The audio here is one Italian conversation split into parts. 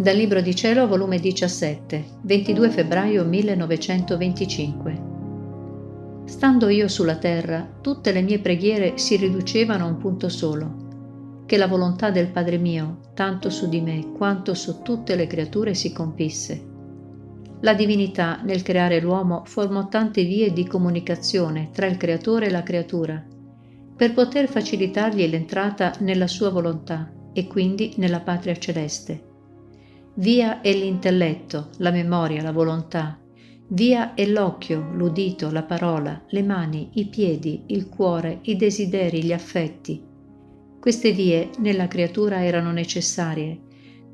Dal Libro di Cielo, volume 17, 22 febbraio 1925. Stando io sulla terra, tutte le mie preghiere si riducevano a un punto solo, che la volontà del Padre mio, tanto su di me quanto su tutte le creature, si compisse. La divinità nel creare l'uomo formò tante vie di comunicazione tra il creatore e la creatura, per poter facilitargli l'entrata nella sua volontà e quindi nella patria celeste Via è l'intelletto, la memoria, la volontà. Via è l'occhio, l'udito, la parola, le mani, i piedi, il cuore, i desideri, gli affetti. Queste vie nella creatura erano necessarie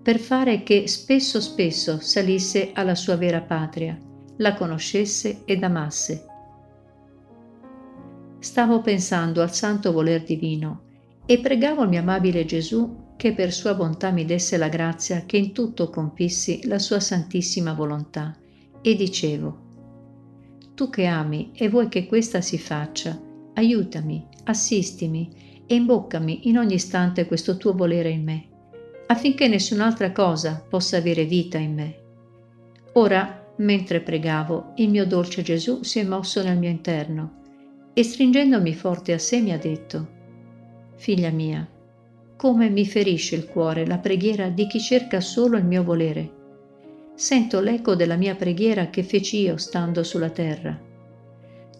per fare che spesso spesso salisse alla sua vera patria, la conoscesse ed amasse. Stavo pensando al santo voler divino e pregavo il mio amabile Gesù che per sua bontà mi desse la grazia che in tutto compissi la sua santissima volontà, e dicevo, Tu che ami e vuoi che questa si faccia, aiutami, assistimi e imboccami in ogni istante questo tuo volere in me, affinché nessun'altra cosa possa avere vita in me. Ora, mentre pregavo, il mio dolce Gesù si è mosso nel mio interno e stringendomi forte a sé mi ha detto, Figlia mia, come mi ferisce il cuore la preghiera di chi cerca solo il mio volere. Sento l'eco della mia preghiera che feci io stando sulla terra.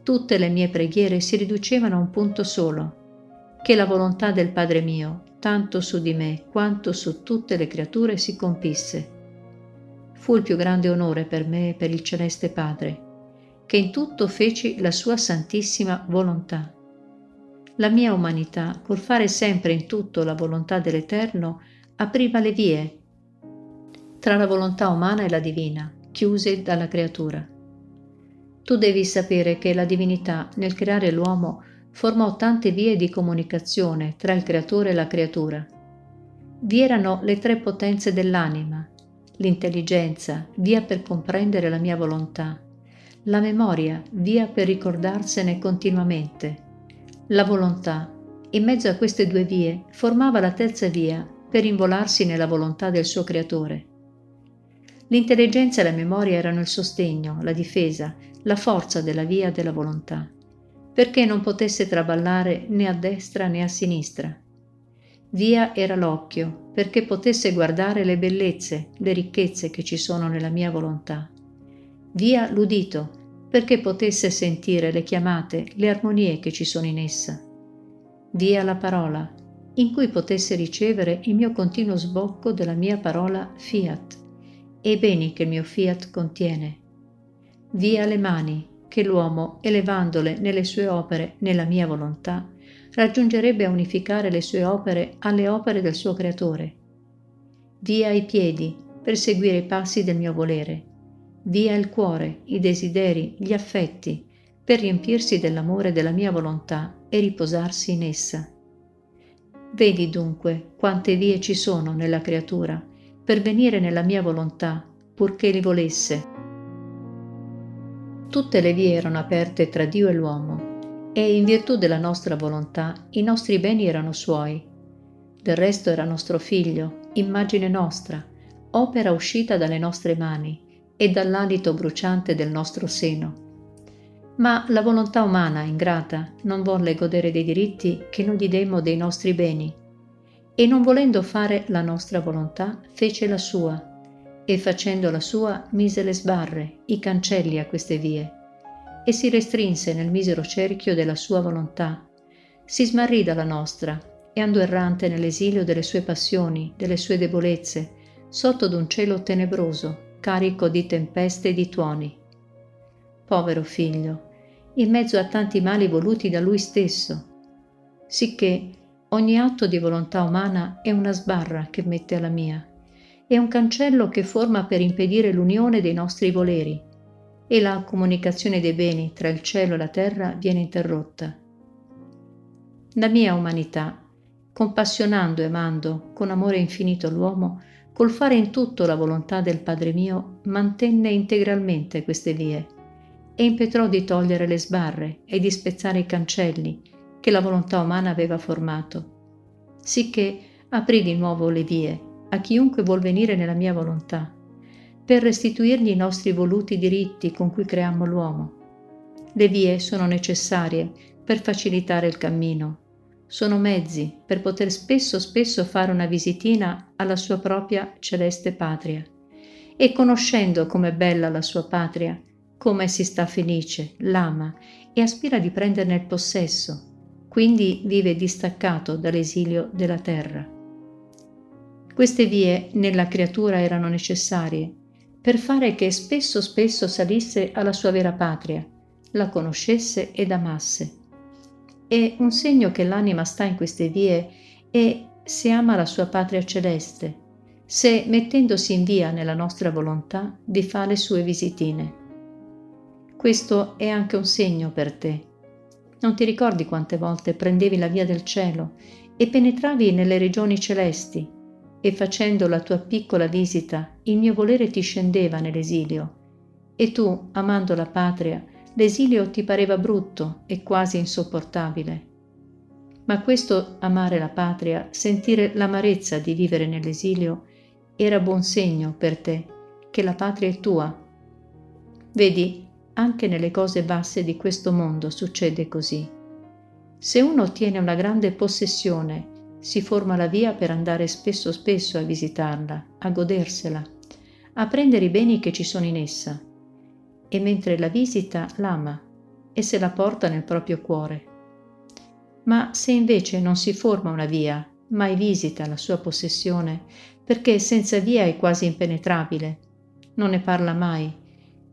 Tutte le mie preghiere si riducevano a un punto solo, che la volontà del Padre mio, tanto su di me quanto su tutte le creature, si compisse. Fu il più grande onore per me e per il Celeste Padre, che in tutto feci la sua santissima volontà la mia umanità, col fare sempre in tutto la volontà dell'Eterno, apriva le vie tra la volontà umana e la divina, chiuse dalla creatura. Tu devi sapere che la divinità, nel creare l'uomo, formò tante vie di comunicazione tra il creatore e la creatura. Vi erano le tre potenze dell'anima, l'intelligenza, via per comprendere la mia volontà, la memoria, via per ricordarsene continuamente, la volontà, in mezzo a queste due vie, formava la terza via per involarsi nella volontà del suo creatore. L'intelligenza e la memoria erano il sostegno, la difesa, la forza della via della volontà, perché non potesse traballare né a destra né a sinistra. Via era l'occhio, perché potesse guardare le bellezze, le ricchezze che ci sono nella mia volontà. Via l'udito, perché potesse sentire le chiamate, le armonie che ci sono in essa. Via la parola, in cui potesse ricevere il mio continuo sbocco della mia parola fiat e i beni che il mio fiat contiene. Via le mani, che l'uomo, elevandole nelle sue opere, nella mia volontà, raggiungerebbe a unificare le sue opere alle opere del suo creatore. Via i piedi, per seguire i passi del mio volere, via il cuore, i desideri, gli affetti, per riempirsi dell'amore della mia volontà e riposarsi in essa. Vedi dunque quante vie ci sono nella creatura per venire nella mia volontà, purché li volesse. Tutte le vie erano aperte tra Dio e l'uomo, e in virtù della nostra volontà i nostri beni erano suoi. Del resto era nostro figlio, immagine nostra, opera uscita dalle nostre mani, e dall'alito bruciante del nostro seno. Ma la volontà umana, ingrata, non volle godere dei diritti che noi gli demmo dei nostri beni, e non volendo fare la nostra volontà, fece la sua, e facendo la sua mise le sbarre, i cancelli a queste vie, e si restrinse nel misero cerchio della sua volontà, si smarrì dalla nostra, e andò errante nell'esilio delle sue passioni, delle sue debolezze, sotto d'un cielo tenebroso, carico di tempeste e di tuoni. Povero figlio, in mezzo a tanti mali voluti da lui stesso, sicché ogni atto di volontà umana è una sbarra che mette alla mia, è un cancello che forma per impedire l'unione dei nostri voleri e la comunicazione dei beni tra il cielo e la terra viene interrotta. La mia umanità, compassionando e amando con amore infinito l'uomo, col fare in tutto la volontà del Padre mio, mantenne integralmente queste vie e impetrò di togliere le sbarre e di spezzare i cancelli che la volontà umana aveva formato, sicché aprì di nuovo le vie a chiunque vuol venire nella mia volontà, per restituirgli i nostri voluti diritti con cui creammo l'uomo. Le vie sono necessarie per facilitare il cammino, sono mezzi per poter spesso spesso fare una visitina alla sua propria celeste patria. E conoscendo com'è bella la sua patria, come si sta felice, l'ama e aspira di prenderne il possesso, quindi vive distaccato dall'esilio della terra. Queste vie nella creatura erano necessarie per fare che spesso spesso salisse alla sua vera patria, la conoscesse ed amasse. È un segno che l'anima sta in queste vie e se ama la sua patria celeste, se mettendosi in via nella nostra volontà di fa le sue visitine. Questo è anche un segno per te non ti ricordi quante volte prendevi la via del cielo e penetravi nelle regioni celesti e facendo la tua piccola visita il mio volere ti scendeva nell'esilio e tu, amando la patria, l'esilio ti pareva brutto e quasi insopportabile. Ma questo amare la patria, sentire l'amarezza di vivere nell'esilio, era buon segno per te che la patria è tua. Vedi, anche nelle cose basse di questo mondo succede così. Se uno ottiene una grande possessione, si forma la via per andare spesso spesso a visitarla, a godersela, a prendere i beni che ci sono in essa. E mentre la visita l'ama e se la porta nel proprio cuore. Ma se invece non si forma una via, mai visita la sua possessione, perché senza via è quasi impenetrabile, non ne parla mai,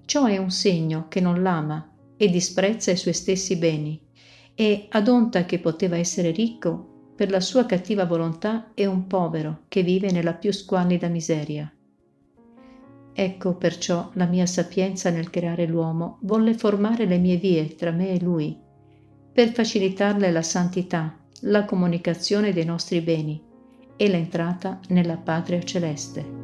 Ciò è un segno che non l'ama e disprezza i suoi stessi beni e, ad onta che poteva essere ricco, per la sua cattiva volontà è un povero che vive nella più squallida miseria. Ecco perciò la mia sapienza nel creare l'uomo volle formare le mie vie tra me e lui, per facilitarle la santità, la comunicazione dei nostri beni e l'entrata nella patria celeste.